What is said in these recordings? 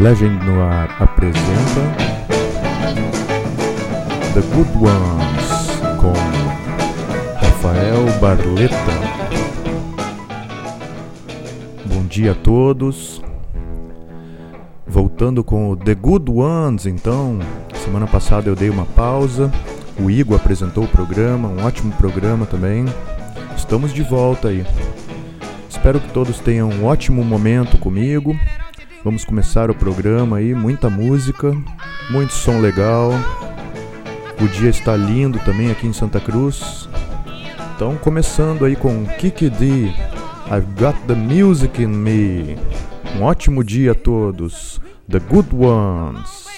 Legend no ar apresenta The Good Ones com Rafael Barleta. Bom dia a todos. Voltando com o The Good Ones, então. Semana passada eu dei uma pausa. O Igor apresentou o programa, um ótimo programa também. Estamos de volta aí. Espero que todos tenham um ótimo momento comigo. Vamos começar o programa aí, muita música, muito som legal. O dia está lindo também aqui em Santa Cruz. Então, começando aí com Kiki D, I've Got the Music in Me. Um ótimo dia a todos. The Good Ones.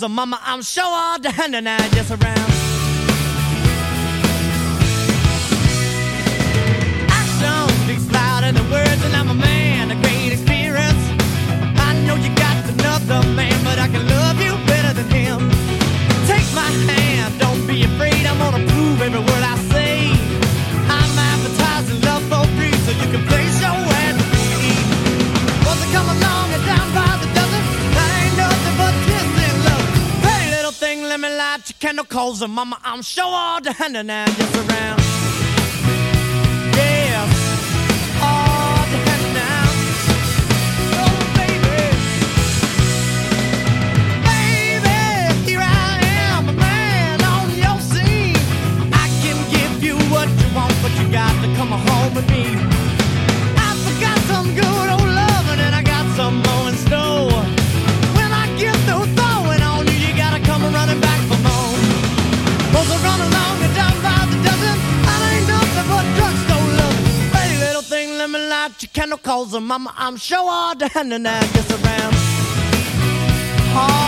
calls mama. I'm sure all done and I just around and mama, I'm sure all the hand and I'm just around. calls her mama. I'm sure all down and I around. Oh.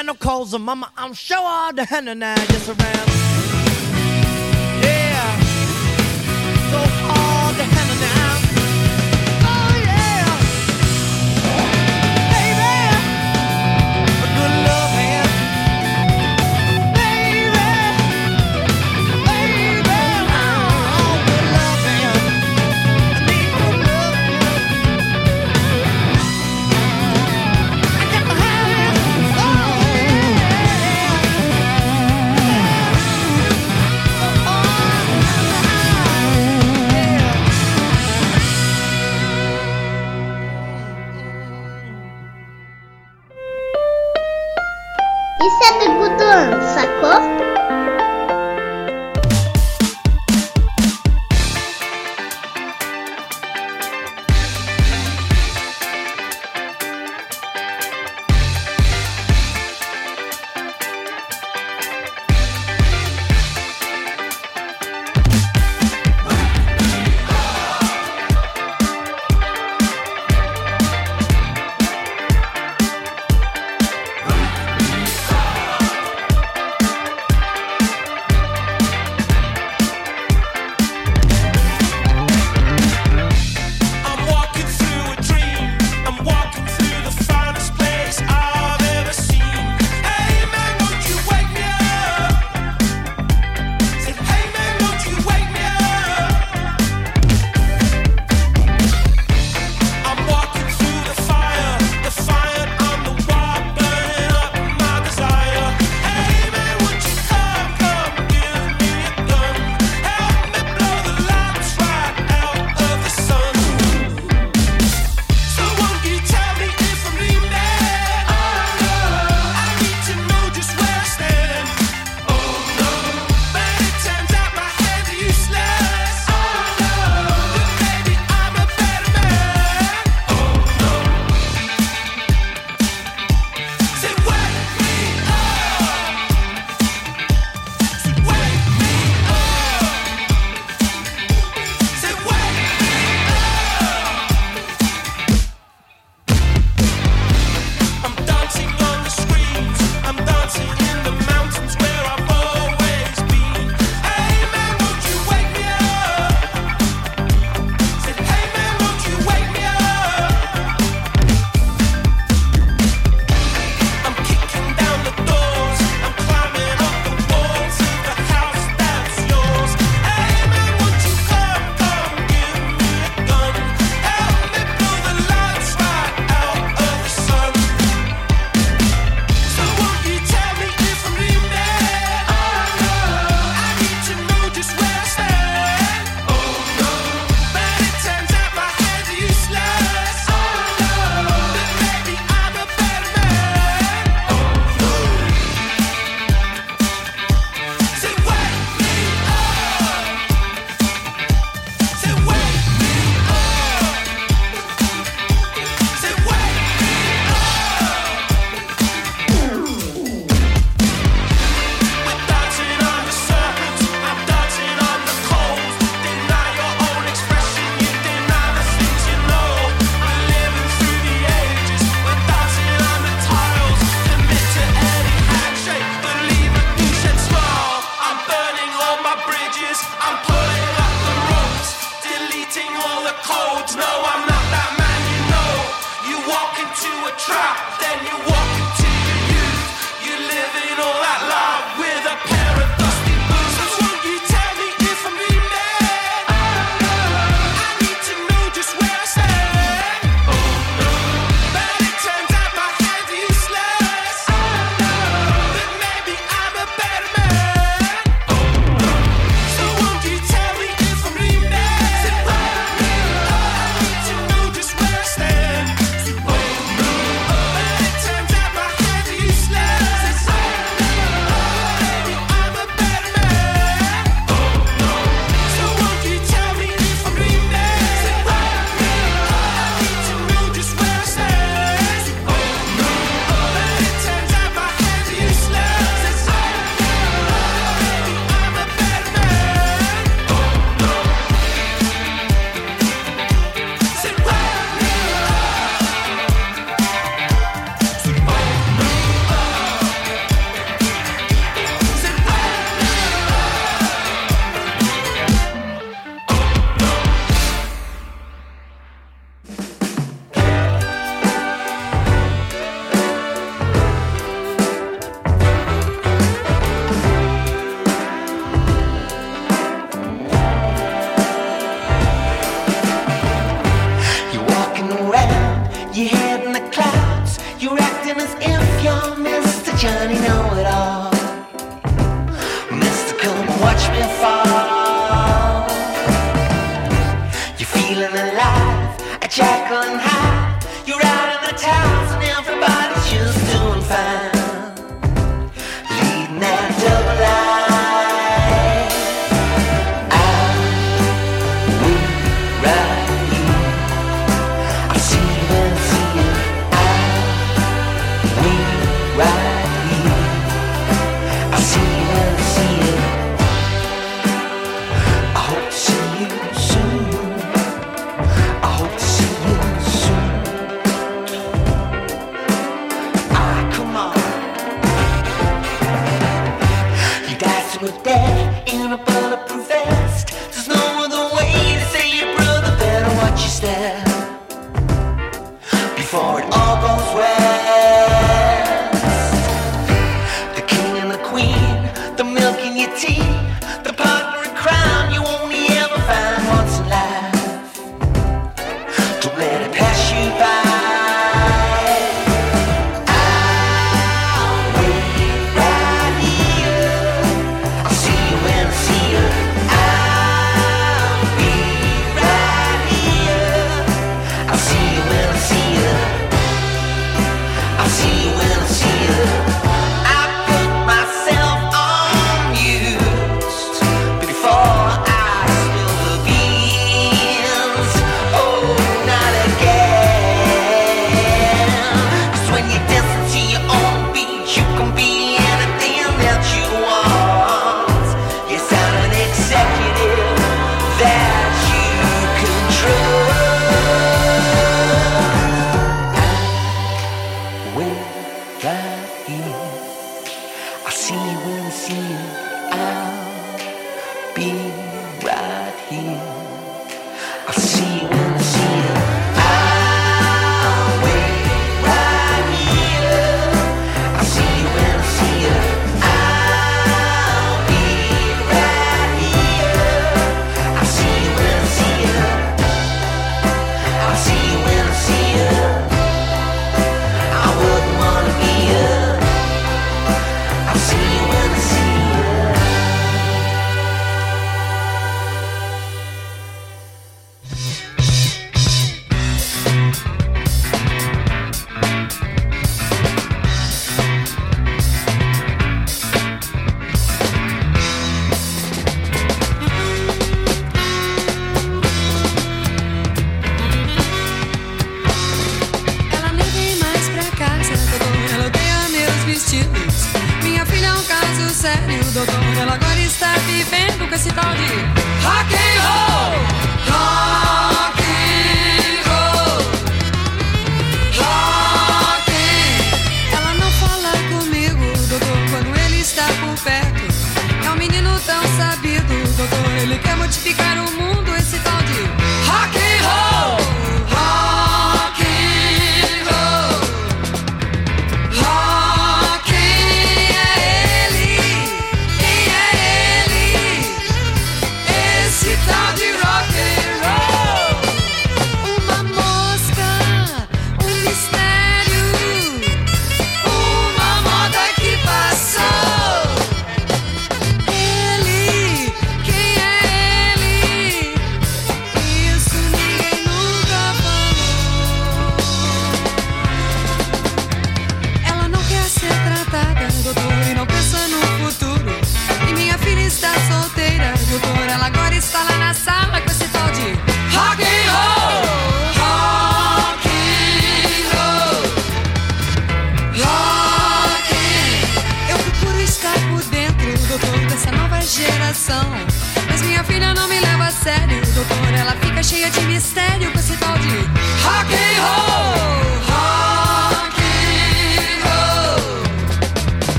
channel calls her mama. I'm sure all the henna now just around.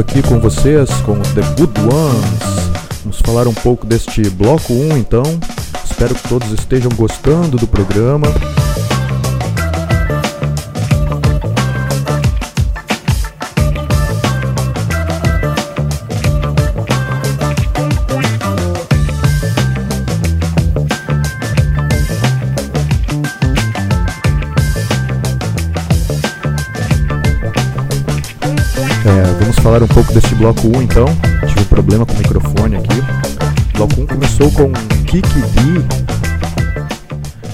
aqui com vocês, com The Good Ones. Vamos falar um pouco deste bloco 1 então. Espero que todos estejam gostando do programa. Falar um pouco deste bloco 1 então. Tive um problema com o microfone aqui. O bloco 1 começou com Kiki D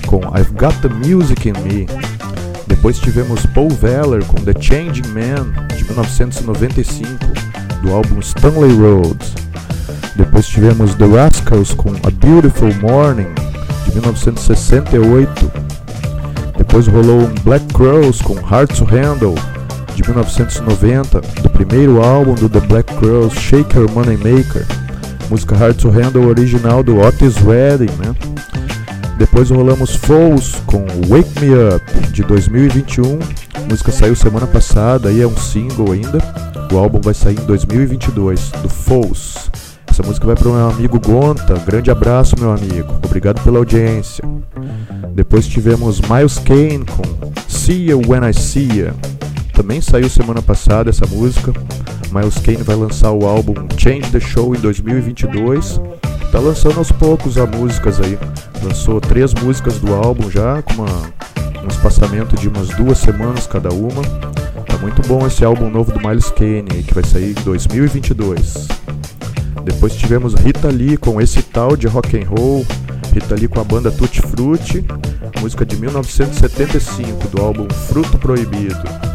com I've Got the Music in Me. Depois tivemos Paul Weller com The Changing Man de 1995 do álbum Stanley Roads. Depois tivemos The Rascals com A Beautiful Morning de 1968. Depois rolou um Black Crows com Hard to Handle de 1990, do primeiro álbum do The Black Crows, Shaker Money Maker, música Hard to Handle original do Otis Redding, né? Depois rolamos Falls com Wake Me Up de 2021, a música saiu semana passada e é um single ainda. O álbum vai sair em 2022 do Falls. Essa música vai para o meu amigo Gonta. Grande abraço, meu amigo. Obrigado pela audiência. Depois tivemos Miles Kane com See You When I See You. Também saiu semana passada essa música. Miles Kane vai lançar o álbum Change the Show em 2022. Tá lançando aos poucos as músicas aí. Lançou três músicas do álbum já, com uma, um espaçamento de umas duas semanas cada uma. Tá muito bom esse álbum novo do Miles Kane, que vai sair em 2022. Depois tivemos Rita Lee com esse tal de rock and roll. Rita Lee com a banda Tutti Frutti, música de 1975 do álbum Fruto Proibido.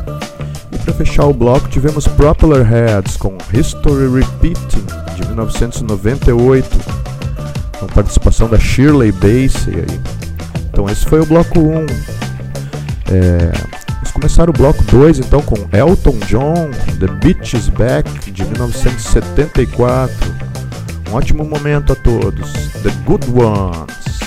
Para fechar o bloco tivemos Propeller Heads com History Repeating de 1998, com participação da Shirley Bassey aí. Então esse foi o bloco 1. É, vamos começar o bloco 2 então com Elton John, The Beach is Back de 1974. Um ótimo momento a todos. The Good Ones.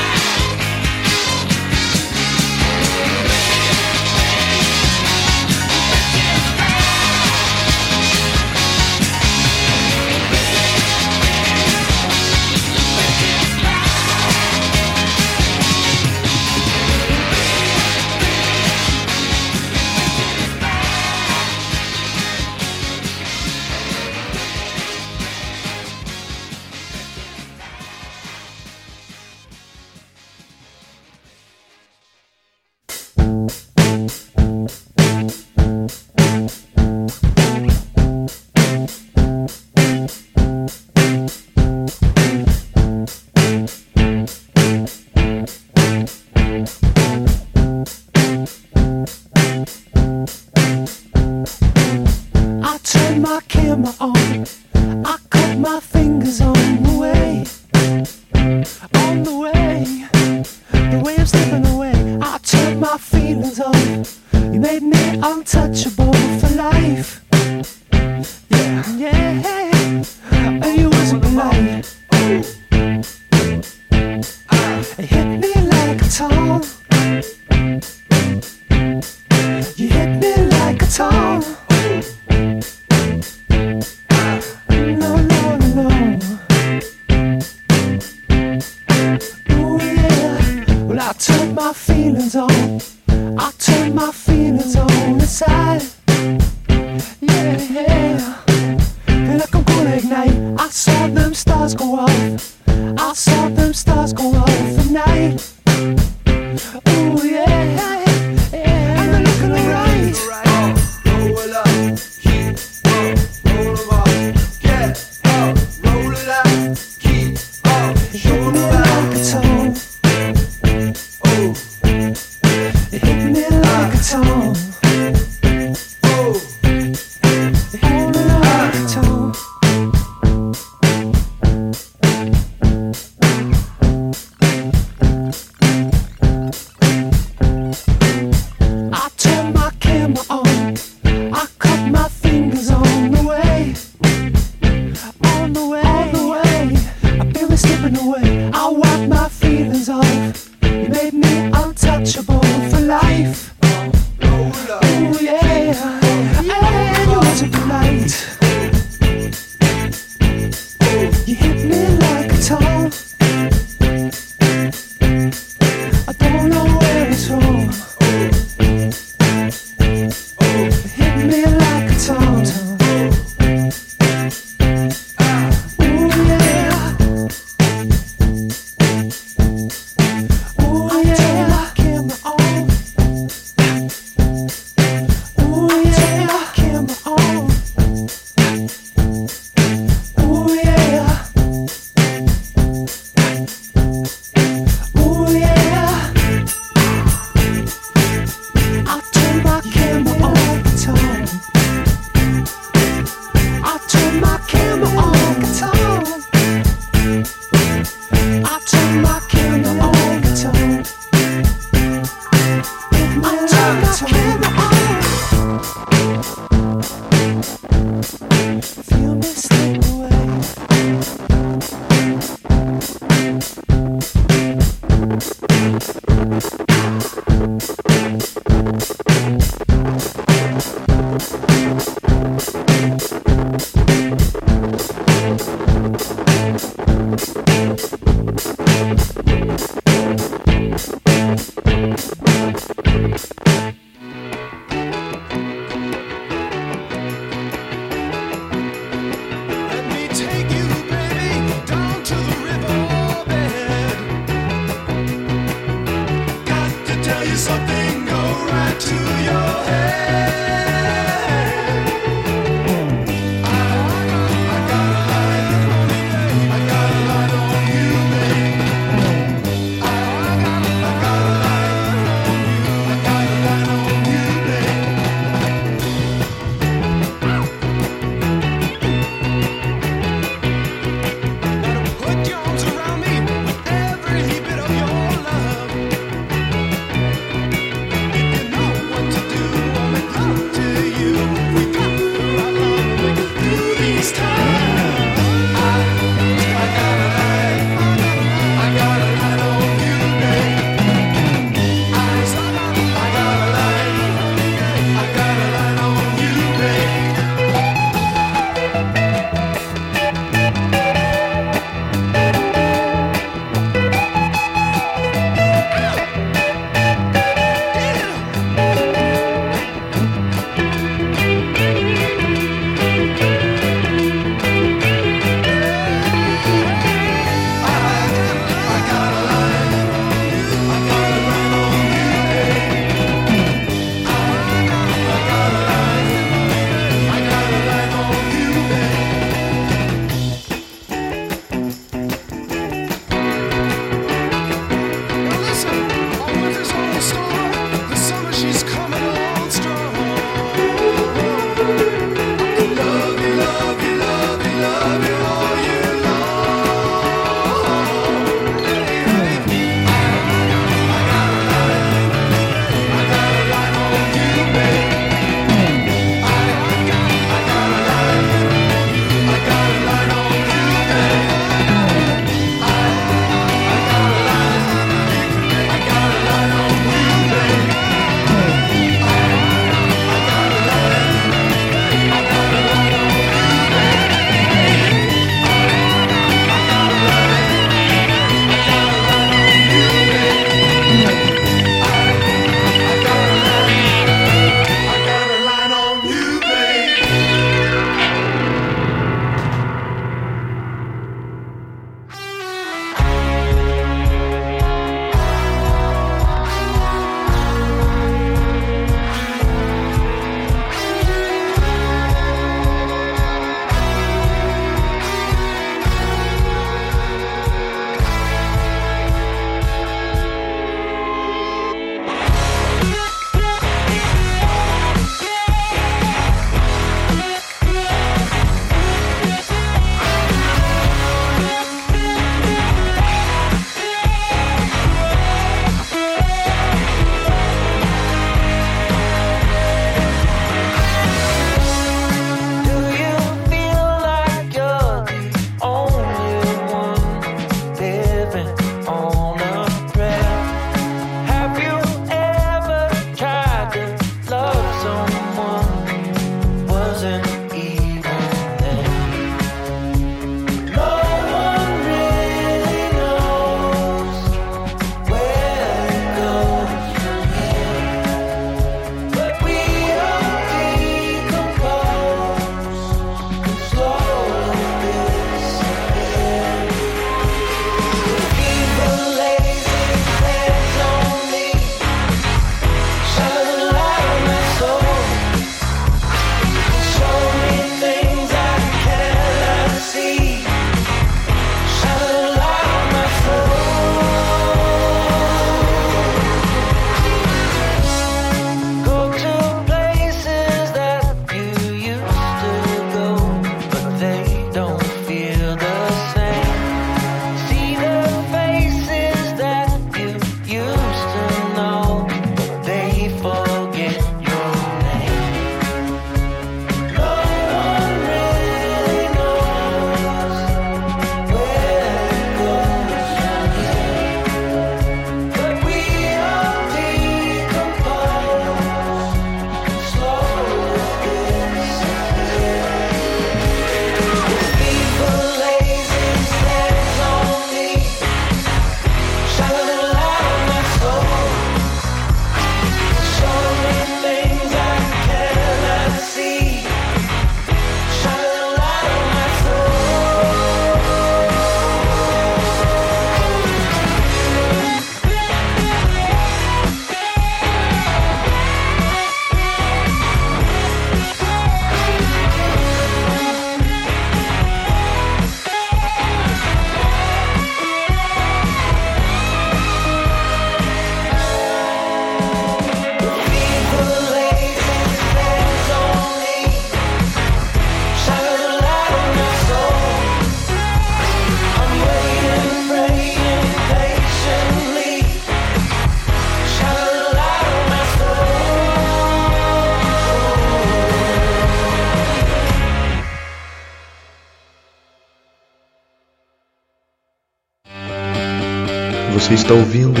Você está ouvindo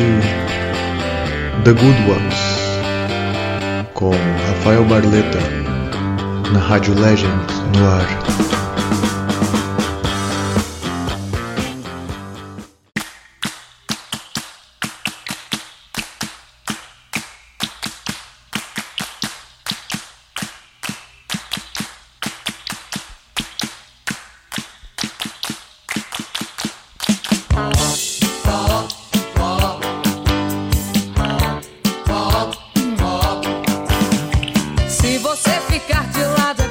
The Good Ones com Rafael Barleta na Rádio Legend no ar. você ficar de lado.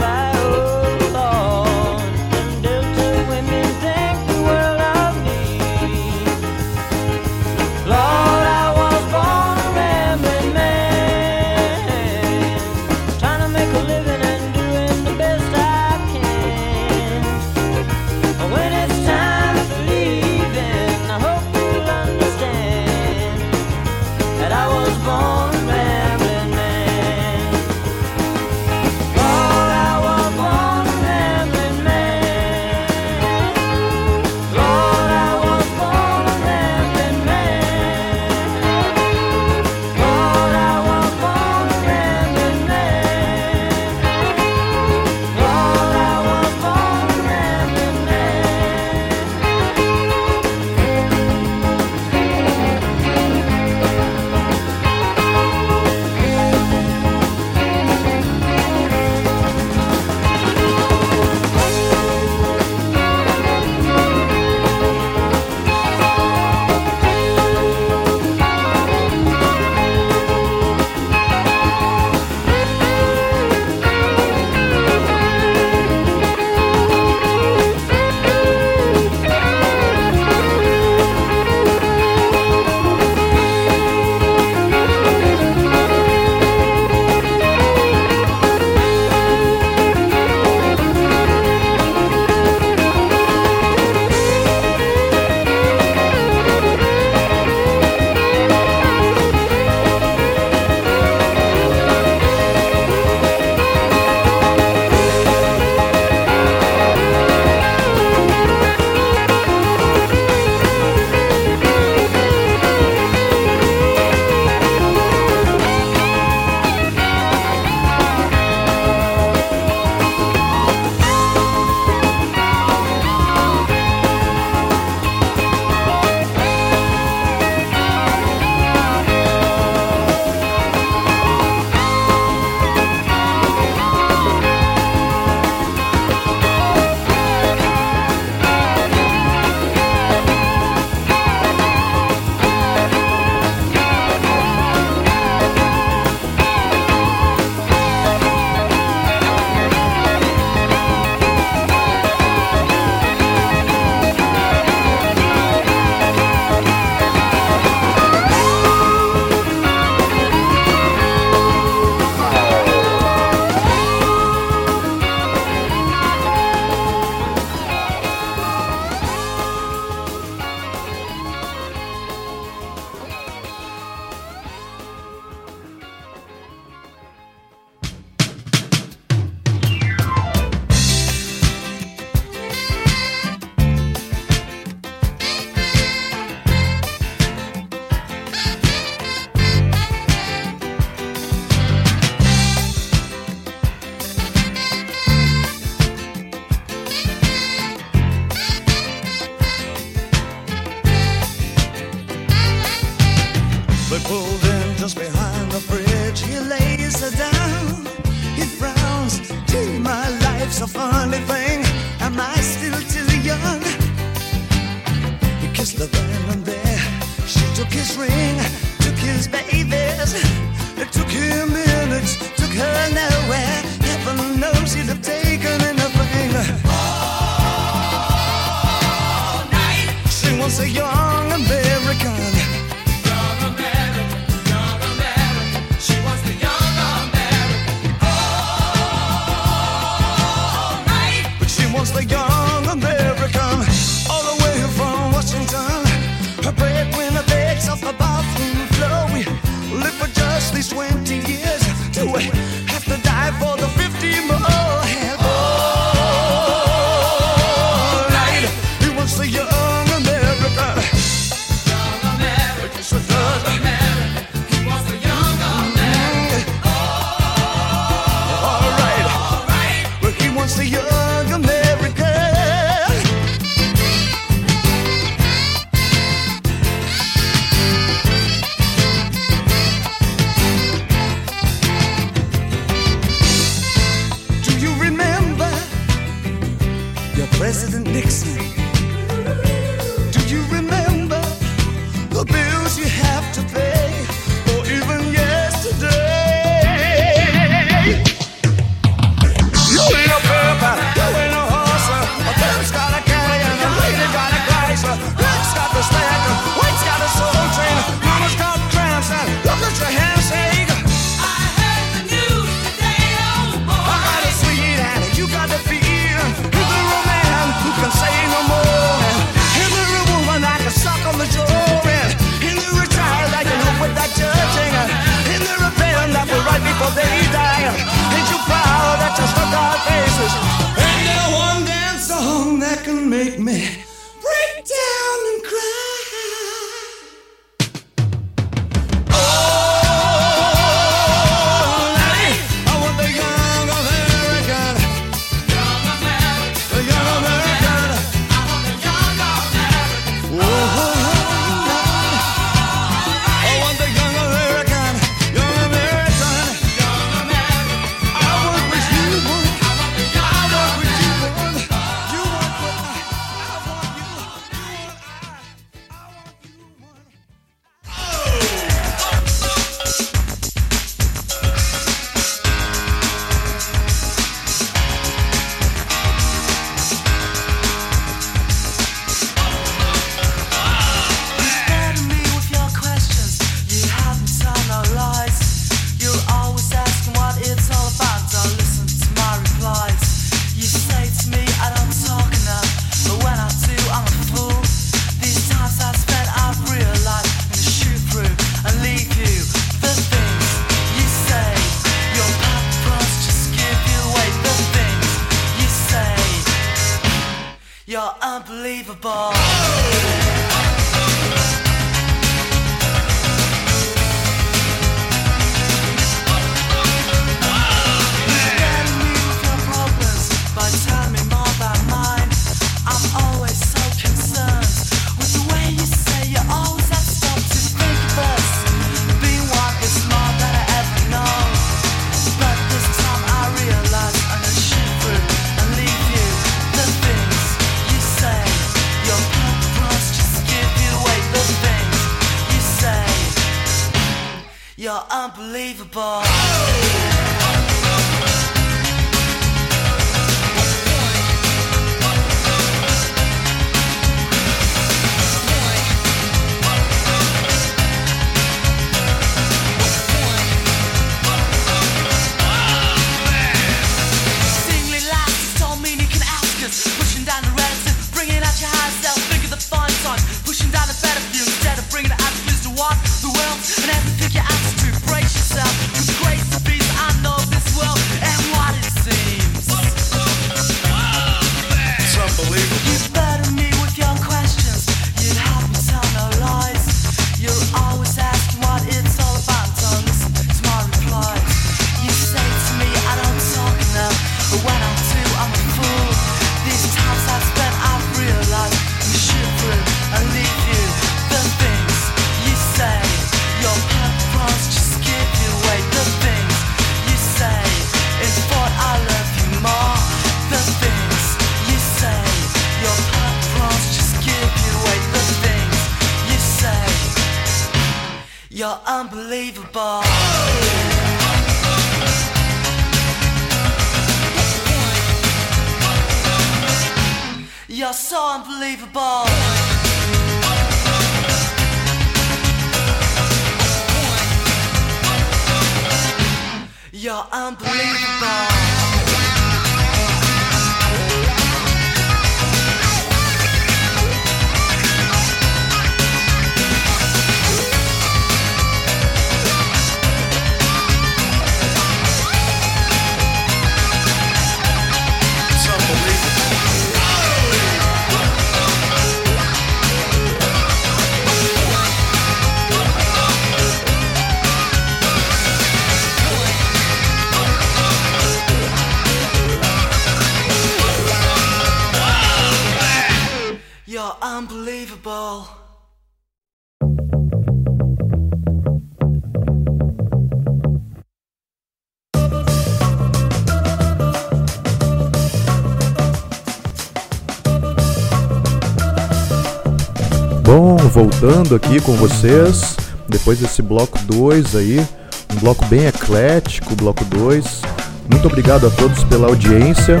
Voltando aqui com vocês, depois desse bloco 2 aí, um bloco bem eclético, bloco 2. Muito obrigado a todos pela audiência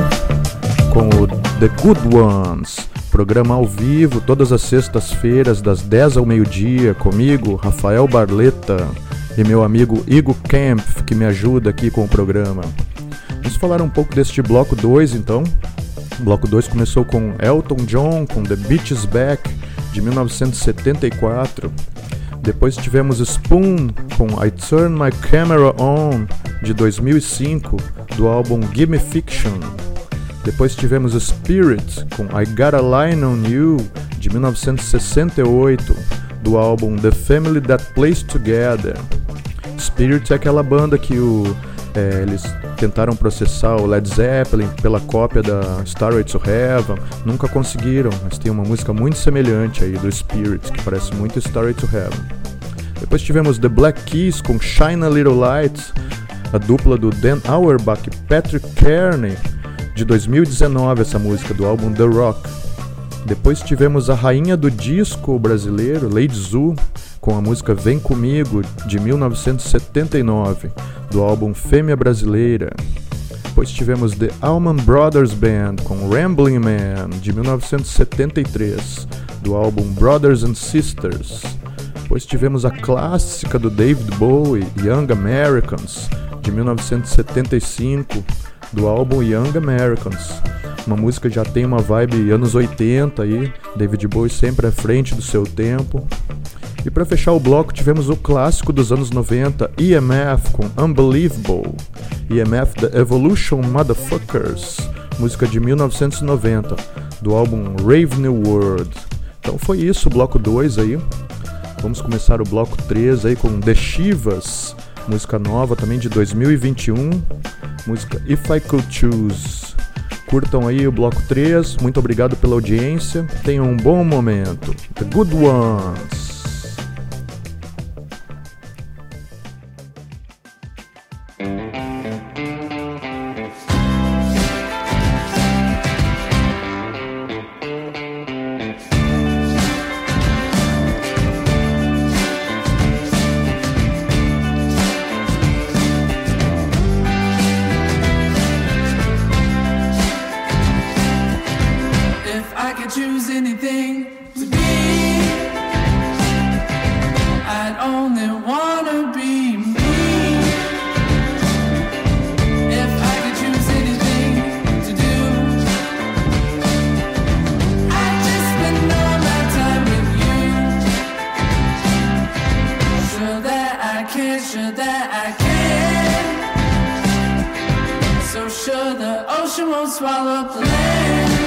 com o The Good Ones, programa ao vivo todas as sextas-feiras das 10 ao meio-dia, comigo, Rafael Barleta e meu amigo Igor Kempf, que me ajuda aqui com o programa. Vamos falar um pouco deste bloco 2 então. O bloco 2 começou com Elton John, com The Beach is Back, de 1974. Depois tivemos Spoon, com I Turn My Camera On, de 2005, do álbum Gimme Fiction. Depois tivemos Spirit, com I Got a Line on You, de 1968, do álbum The Family That Plays Together. Spirit é aquela banda que o, é, eles tentaram processar o Led Zeppelin pela cópia da Starway to Heaven, nunca conseguiram, mas tem uma música muito semelhante aí do Spirit, que parece muito Starway to Heaven. Depois tivemos The Black Keys com Shine a Little Light, a dupla do Dan Auerbach e Patrick Kearney, de 2019 essa música do álbum The Rock. Depois tivemos a rainha do disco brasileiro, Lady Zu, com a música Vem Comigo, de 1979, do álbum Fêmea Brasileira. Depois tivemos The Allman Brothers Band com Rambling Man, de 1973, do álbum Brothers and Sisters. Depois tivemos a clássica do David Bowie, Young Americans, de 1975, do álbum Young Americans. Uma música que já tem uma vibe anos 80 aí, David Bowie sempre à frente do seu tempo. E para fechar o bloco, tivemos o clássico dos anos 90, EMF com Unbelievable. EMF The Evolution Motherfuckers, música de 1990, do álbum Rave New World. Então foi isso, bloco 2 aí. Vamos começar o bloco 3 aí com The Shivas, música nova também de 2021, música If I Could Choose. Curtam aí o bloco 3, muito obrigado pela audiência, tenham um bom momento. The Good Ones. Ocean won't swallow up the land.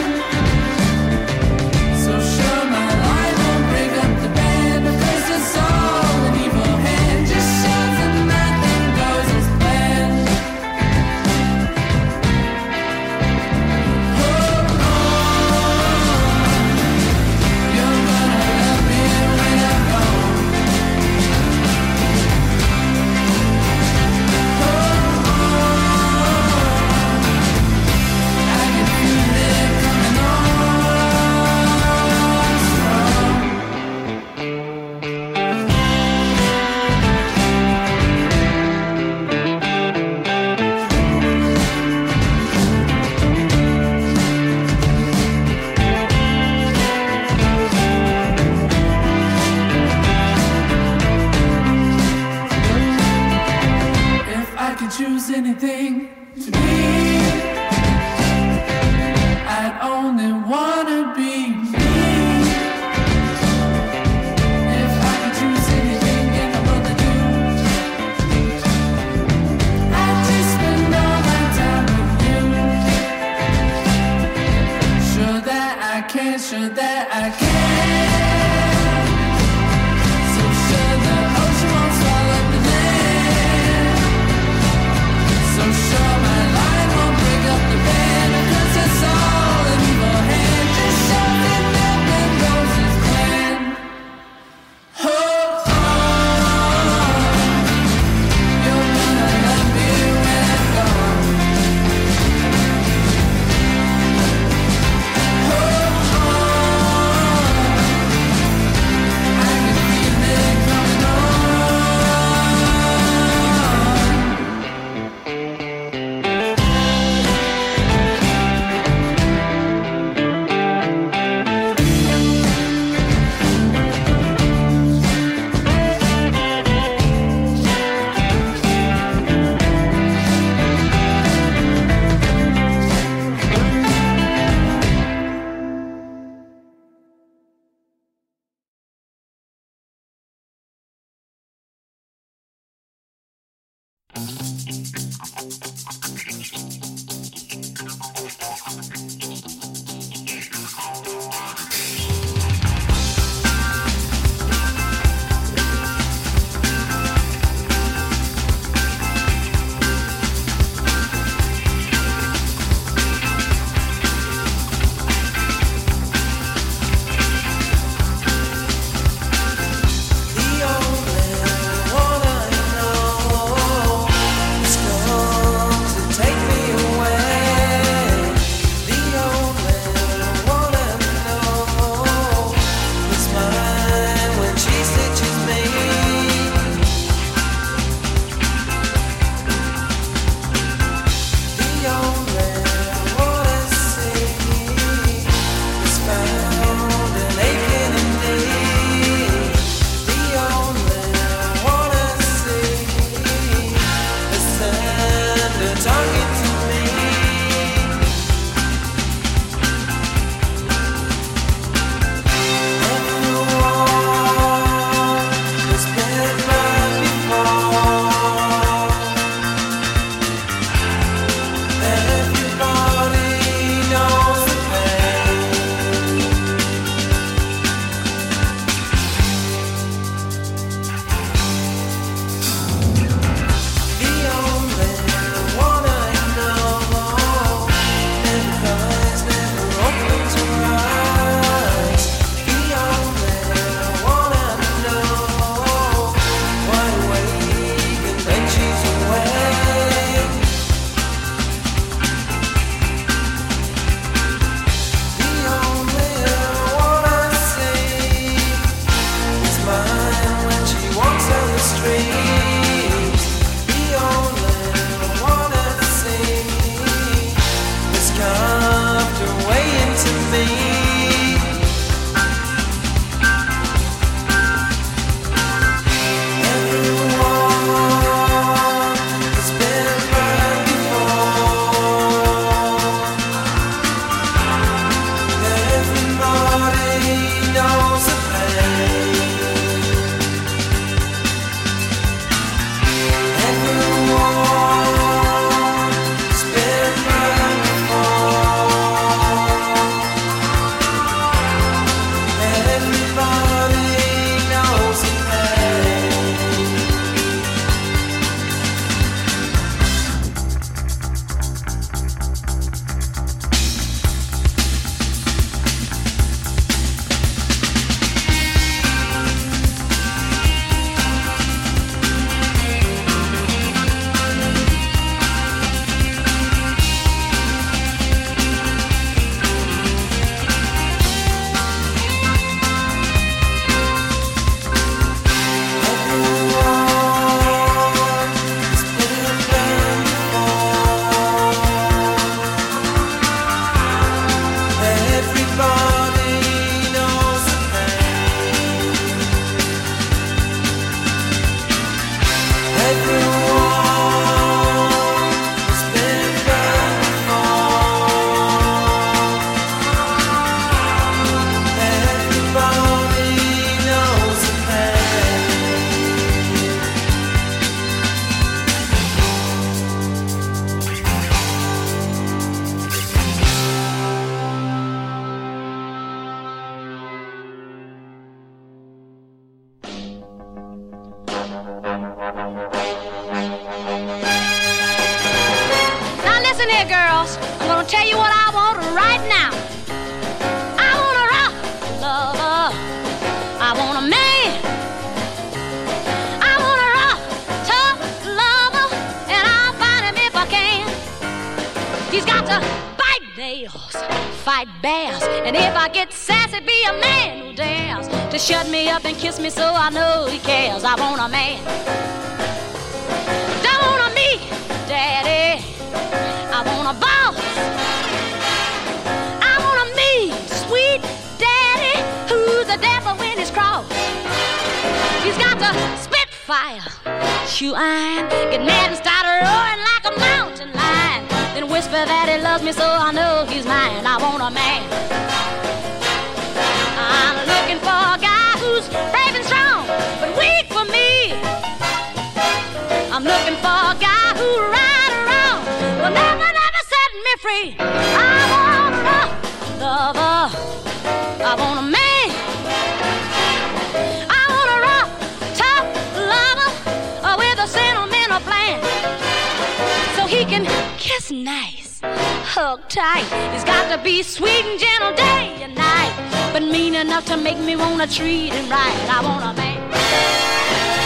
He can kiss nice, hug tight. He's got to be sweet and gentle day and night, but mean enough to make me wanna treat him right. I wanna a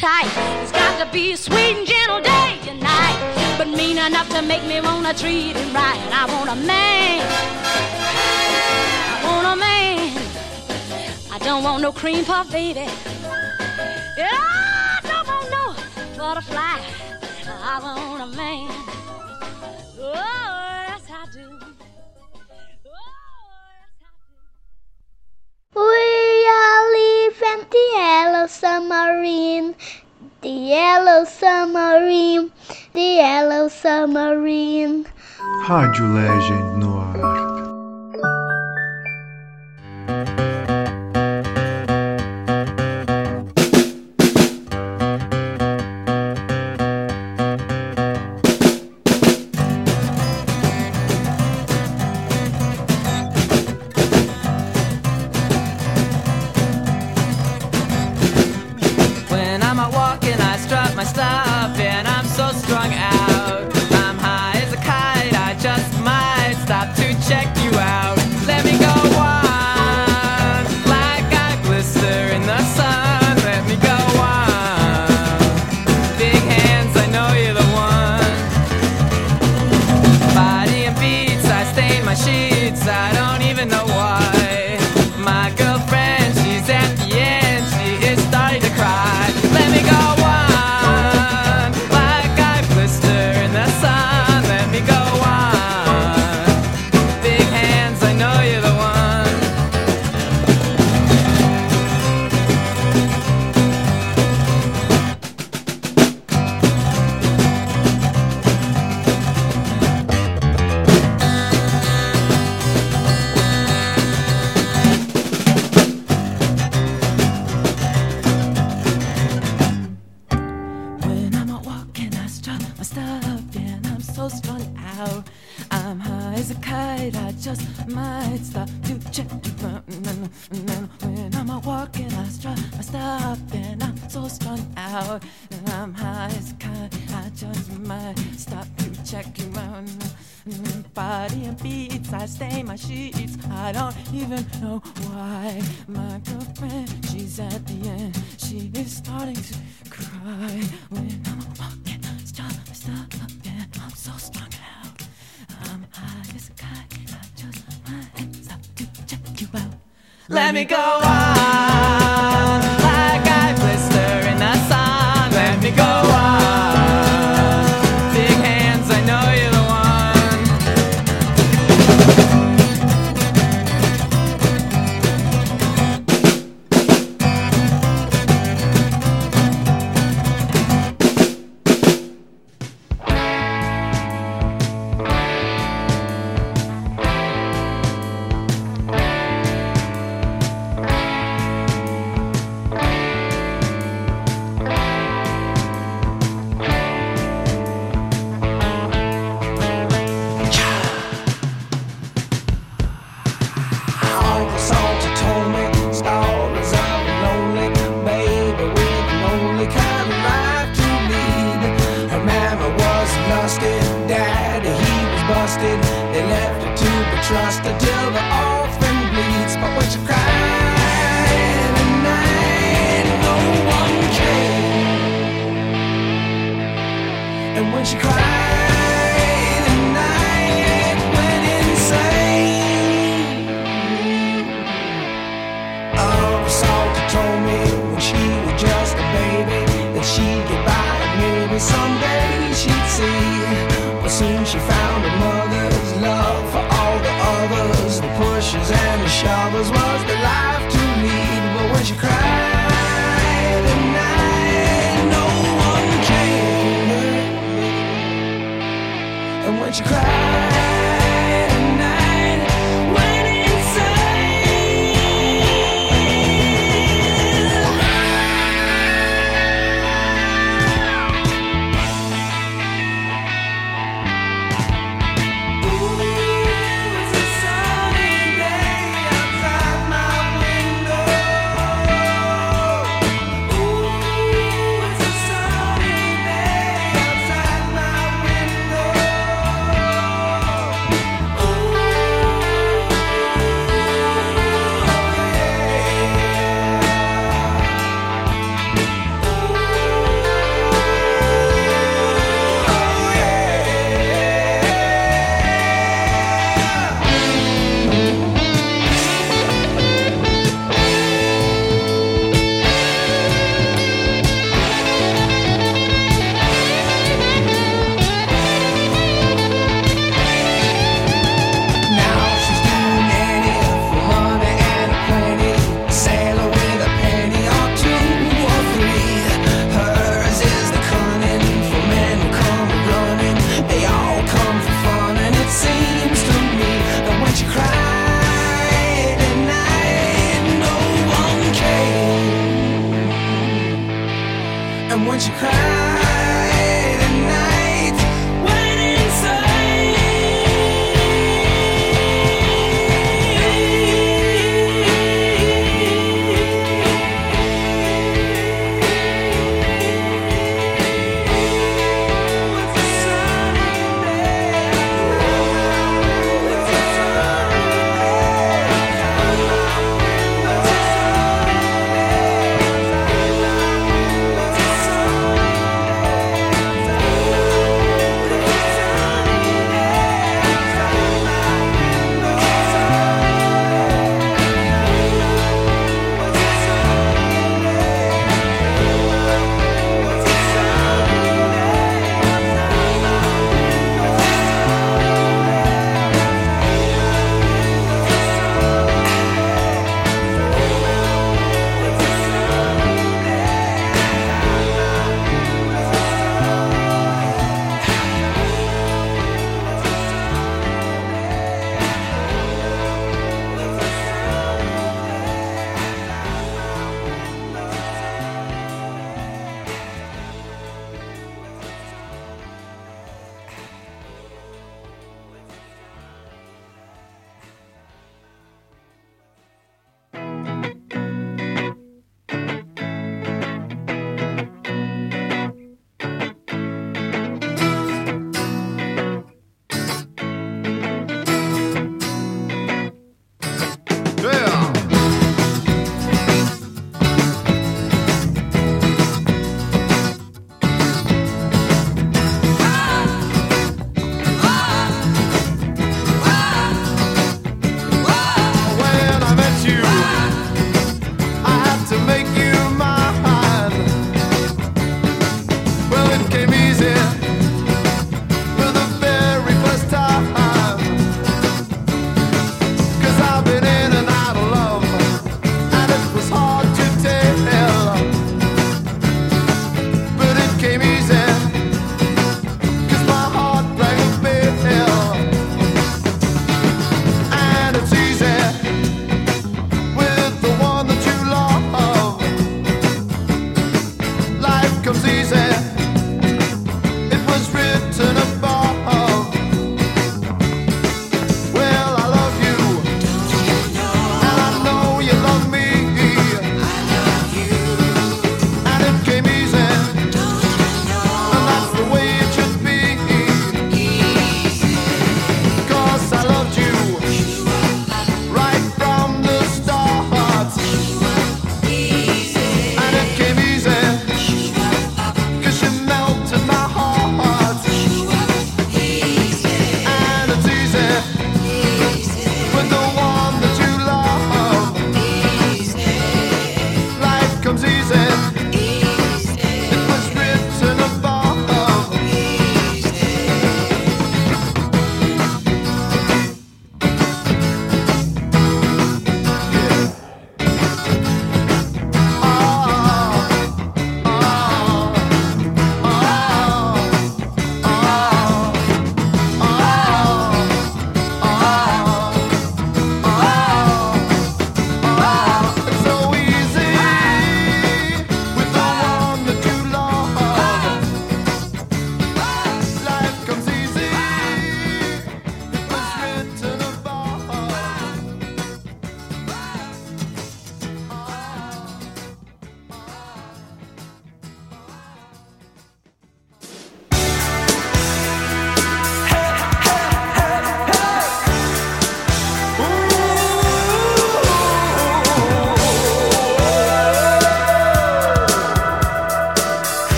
tight. He's got to be sweet and gentle day and night, but mean enough to make me wanna treat him right. I want a man. I want a man. I don't want no cream puff, baby. Yeah, I don't want no butterfly. I want a man. Yellow submarine, the yellow submarine, the yellow submarine. Rádio Legend check. Body and beats, I stain my sheets. I don't even know why. My girlfriend, she's at the end. She is starting to cry when I'm walking. Stop, stop, and I'm so strung out. I'm high as a kite. I just might stop to check you out. Let me go on,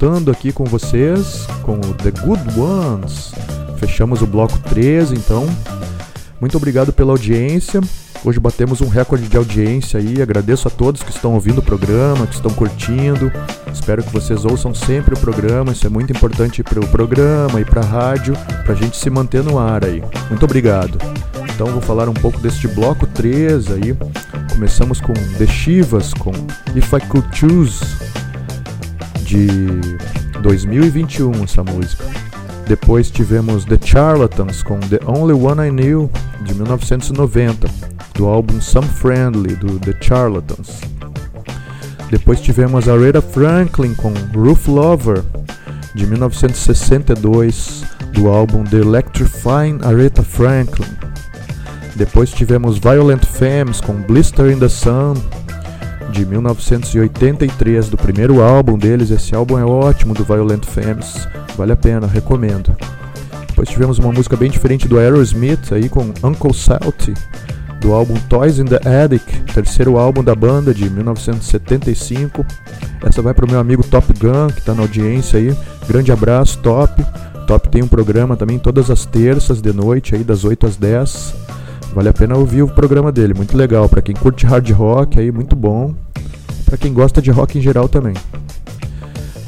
voltando aqui com vocês com o The Good Ones. Fechamos o bloco 13, então. Muito obrigado pela audiência. Hoje batemos um recorde de audiência aí. Agradeço a todos que estão ouvindo o programa, que estão curtindo. Espero que vocês ouçam sempre o programa. Isso é muito importante para o programa e para a rádio, para a gente se manter no ar aí. Muito obrigado. Então vou falar um pouco deste bloco 3 aí. Começamos com The Chivas com If I Could Choose de 2021 essa música. Depois tivemos The Charlatans com The Only One I Knew de 1990, do álbum Some Friendly do The Charlatans. Depois tivemos Aretha Franklin com Roof Lover de 1962, do álbum The Electrifying Aretha Franklin. Depois tivemos Violent Femmes com Blister in the Sun de 1983, do primeiro álbum deles. Esse álbum é ótimo do Violent Femmes, vale a pena, recomendo. Depois tivemos uma música bem diferente do Aerosmith aí com Uncle Salty, do álbum Toys in the Attic, terceiro álbum da banda de 1975. Essa vai para o meu amigo Top Gun, que está na audiência aí. Grande abraço, Top. Top tem um programa também todas as terças de noite, aí das 8 às 10. Vale a pena ouvir o programa dele, muito legal. Para quem curte hard rock, aí muito bom. Para quem gosta de rock em geral também.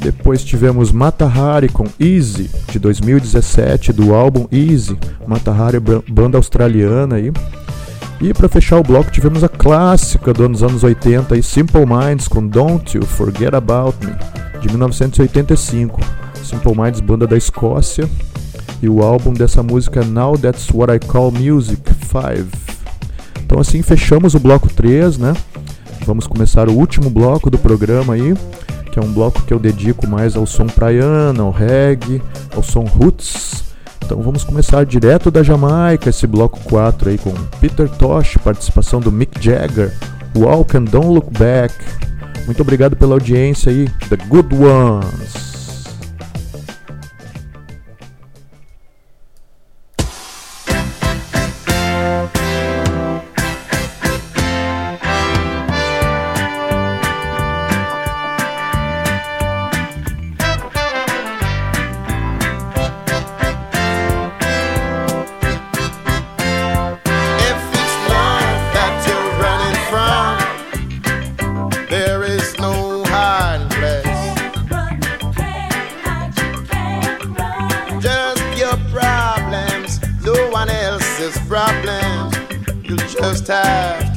Depois tivemos Mata Hari com Easy, de 2017, do álbum Easy. Mata Hari, banda australiana aí. E para fechar o bloco tivemos a clássica dos anos 80 aí, Simple Minds com Don't You Forget About Me, de 1985. Simple Minds, banda da Escócia, e o álbum dessa música Now That's What I Call Music 5. Então assim fechamos o bloco 3, né? Vamos começar o último bloco do programa aí, que é um bloco que eu dedico mais ao som praiano, ao reggae, ao som roots. Então vamos começar direto da Jamaica esse bloco 4 aí com Peter Tosh, participação do Mick Jagger, Walk and Don't Look Back. Muito obrigado pela audiência aí, The Good Ones. biggest problem. You just have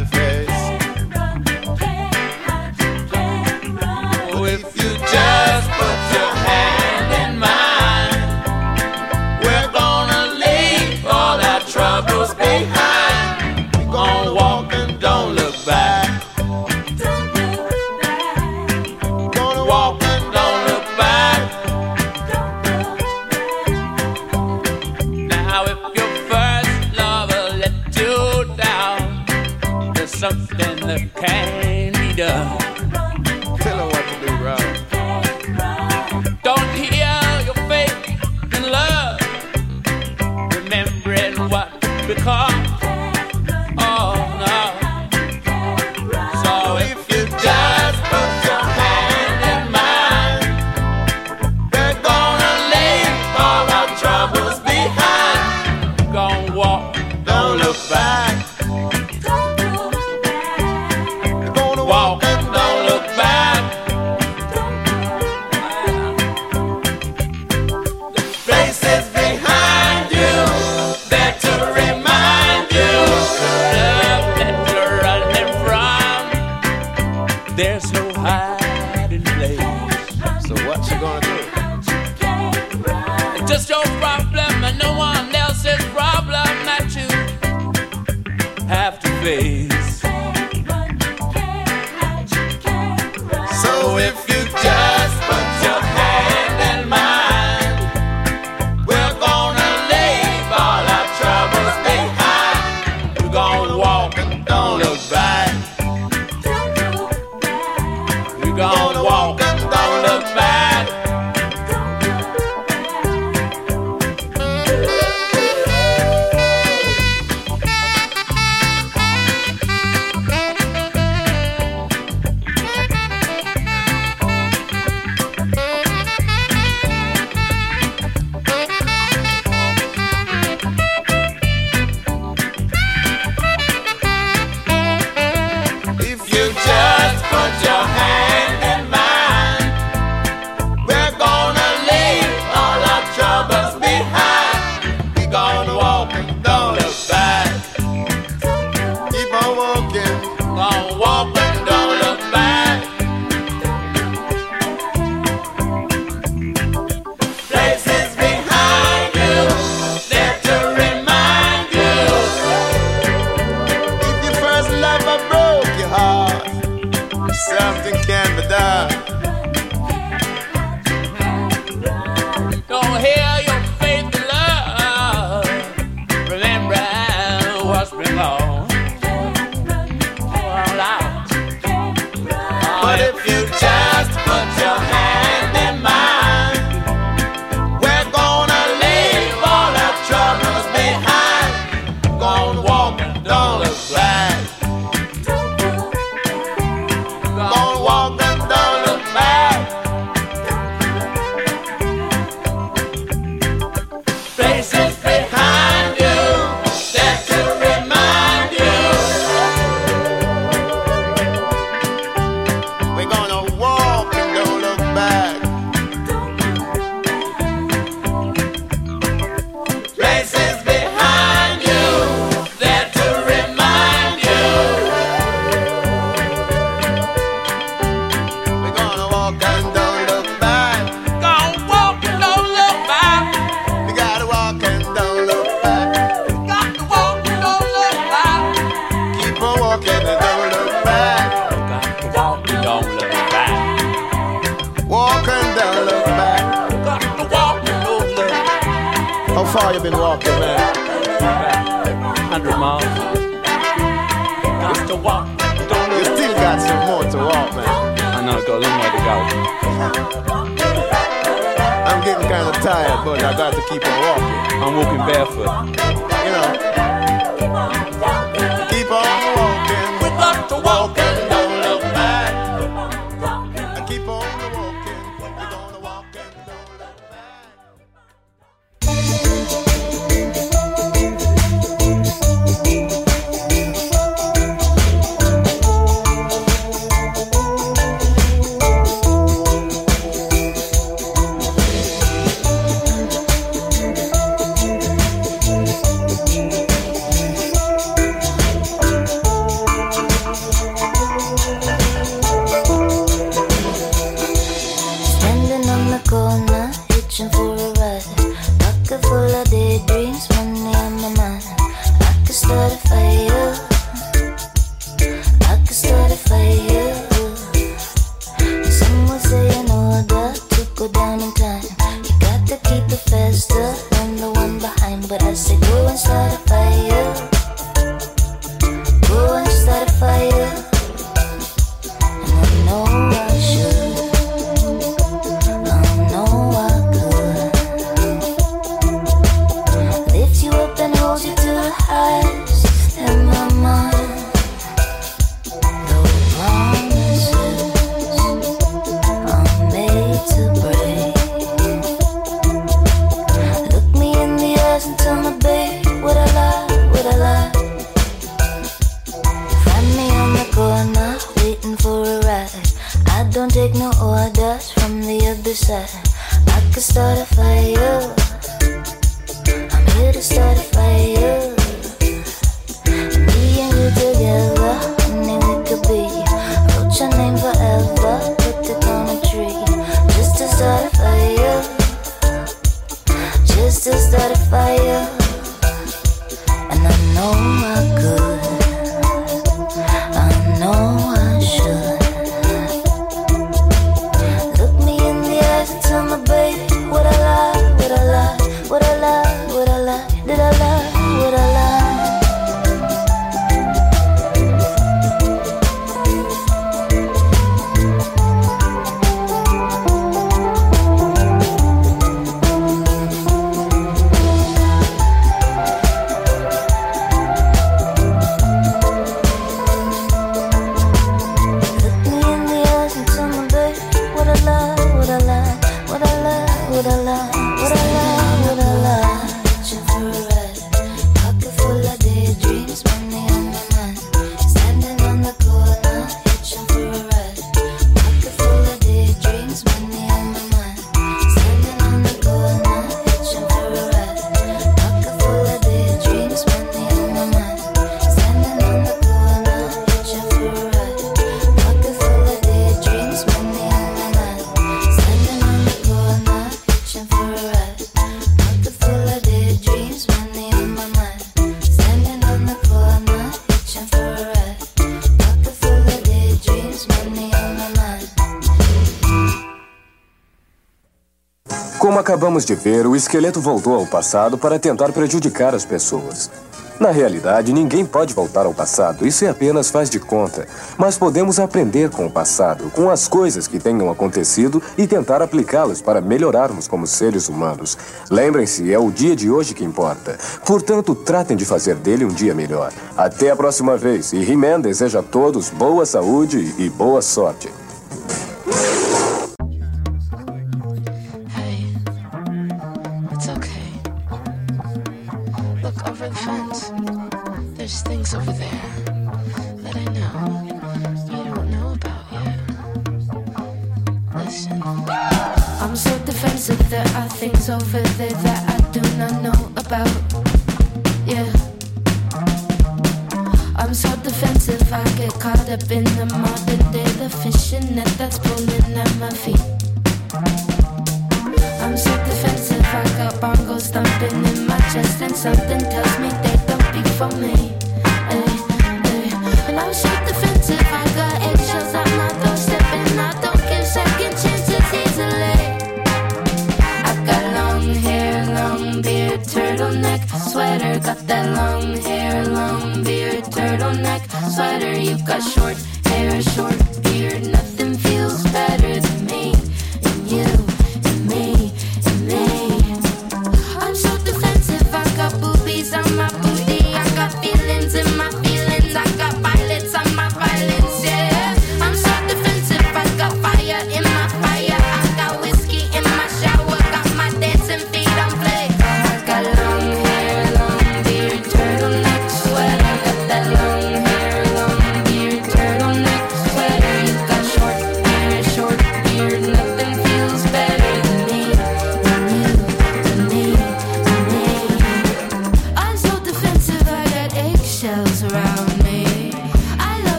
de ver, o esqueleto voltou ao passado para tentar prejudicar as pessoas. Na realidade, ninguém pode voltar ao passado, isso é apenas faz de conta. Mas podemos aprender com o passado, com as coisas que tenham acontecido e tentar aplicá-las para melhorarmos como seres humanos. Lembrem-se, é o dia de hoje que importa. Portanto, tratem de fazer dele um dia melhor. Até a próxima vez e he deseja a todos boa saúde e boa sorte.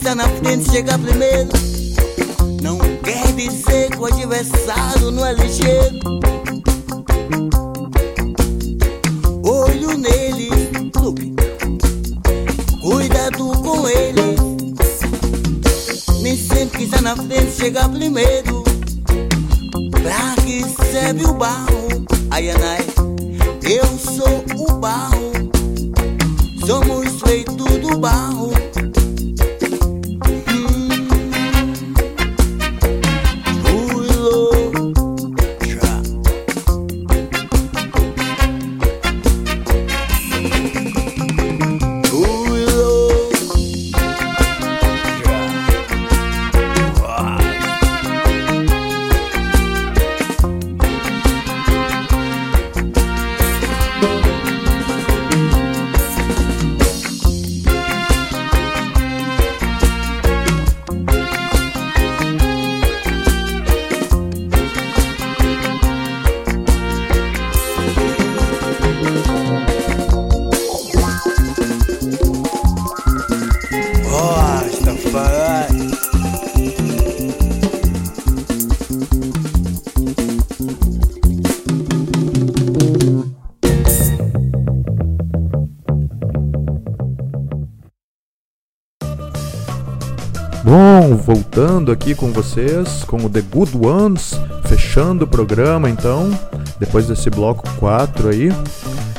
Está na frente chega primeiro. Não quer dizer que o adversário não é ligeiro. Olho nele, look. cuidado com ele. Nem sempre quem está na frente chega primeiro. Pra que serve o barro? Ai, eu sou o barro. Somos feitos do barro. Voltando aqui com vocês, com o The Good Ones, fechando o programa então, depois desse bloco 4 aí.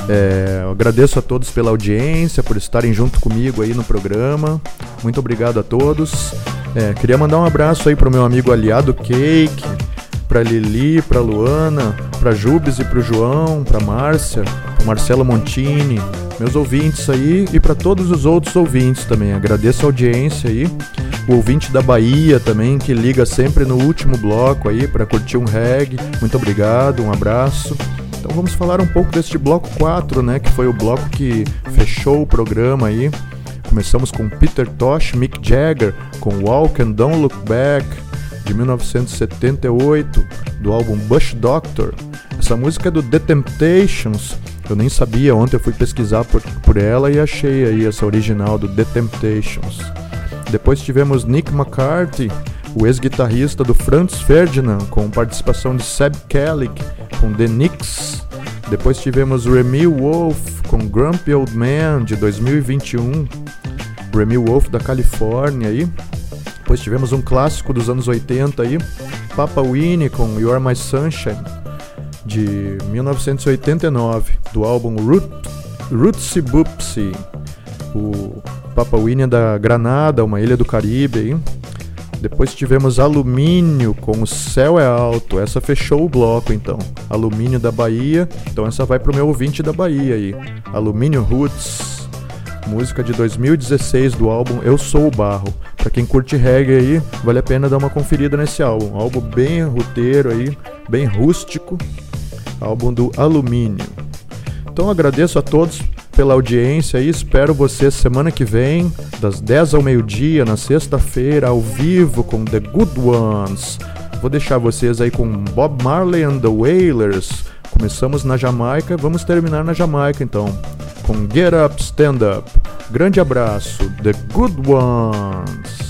É, agradeço a todos pela audiência, por estarem junto comigo aí no programa. Muito obrigado a todos. É, queria mandar um abraço aí pro meu amigo aliado Cake, pra Lili, pra Luana, pra Jubes e pro João, pra Márcia, pro Marcelo Montini, meus ouvintes aí e para todos os outros ouvintes também. Agradeço a audiência aí. O ouvinte da Bahia também, que liga sempre no último bloco aí para curtir um reggae. Muito obrigado, um abraço. Então vamos falar um pouco deste bloco 4, né, que foi o bloco que fechou o programa aí. Começamos com Peter Tosh, Mick Jagger, com Walk and Don't Look Back, de 1978, do álbum Bush Doctor. Essa música é do The Temptations. Eu nem sabia, ontem eu fui pesquisar por, por ela e achei aí essa original do The Temptations. Depois tivemos Nick McCarthy, o ex-guitarrista do Franz Ferdinand, com participação de Seb Kelly, com The Knicks. Depois tivemos Remy Wolf, com Grumpy Old Man, de 2021. Remy Wolf da Califórnia aí. Depois tivemos um clássico dos anos 80 aí, Papa Winnie com You Are My Sunshine, de 1989, do álbum Root, Rootsy Boopsy. O É da Granada, uma ilha do Caribe. Depois tivemos Alumínio com O Céu é Alto. Essa fechou o bloco então. Alumínio da Bahia. Então essa vai pro meu ouvinte da Bahia aí. Alumínio Roots. Música de 2016 do álbum Eu Sou o Barro. Pra quem curte reggae aí, vale a pena dar uma conferida nesse álbum. Álbum bem roteiro aí, bem rústico. Álbum do Alumínio. Então agradeço a todos pela audiência e espero vocês semana que vem, das 10 ao meio-dia, na sexta-feira, ao vivo com The Good Ones. Vou deixar vocês aí com Bob Marley and the Wailers. Começamos na Jamaica, vamos terminar na Jamaica então, com Get Up, Stand Up. Grande abraço, The Good Ones.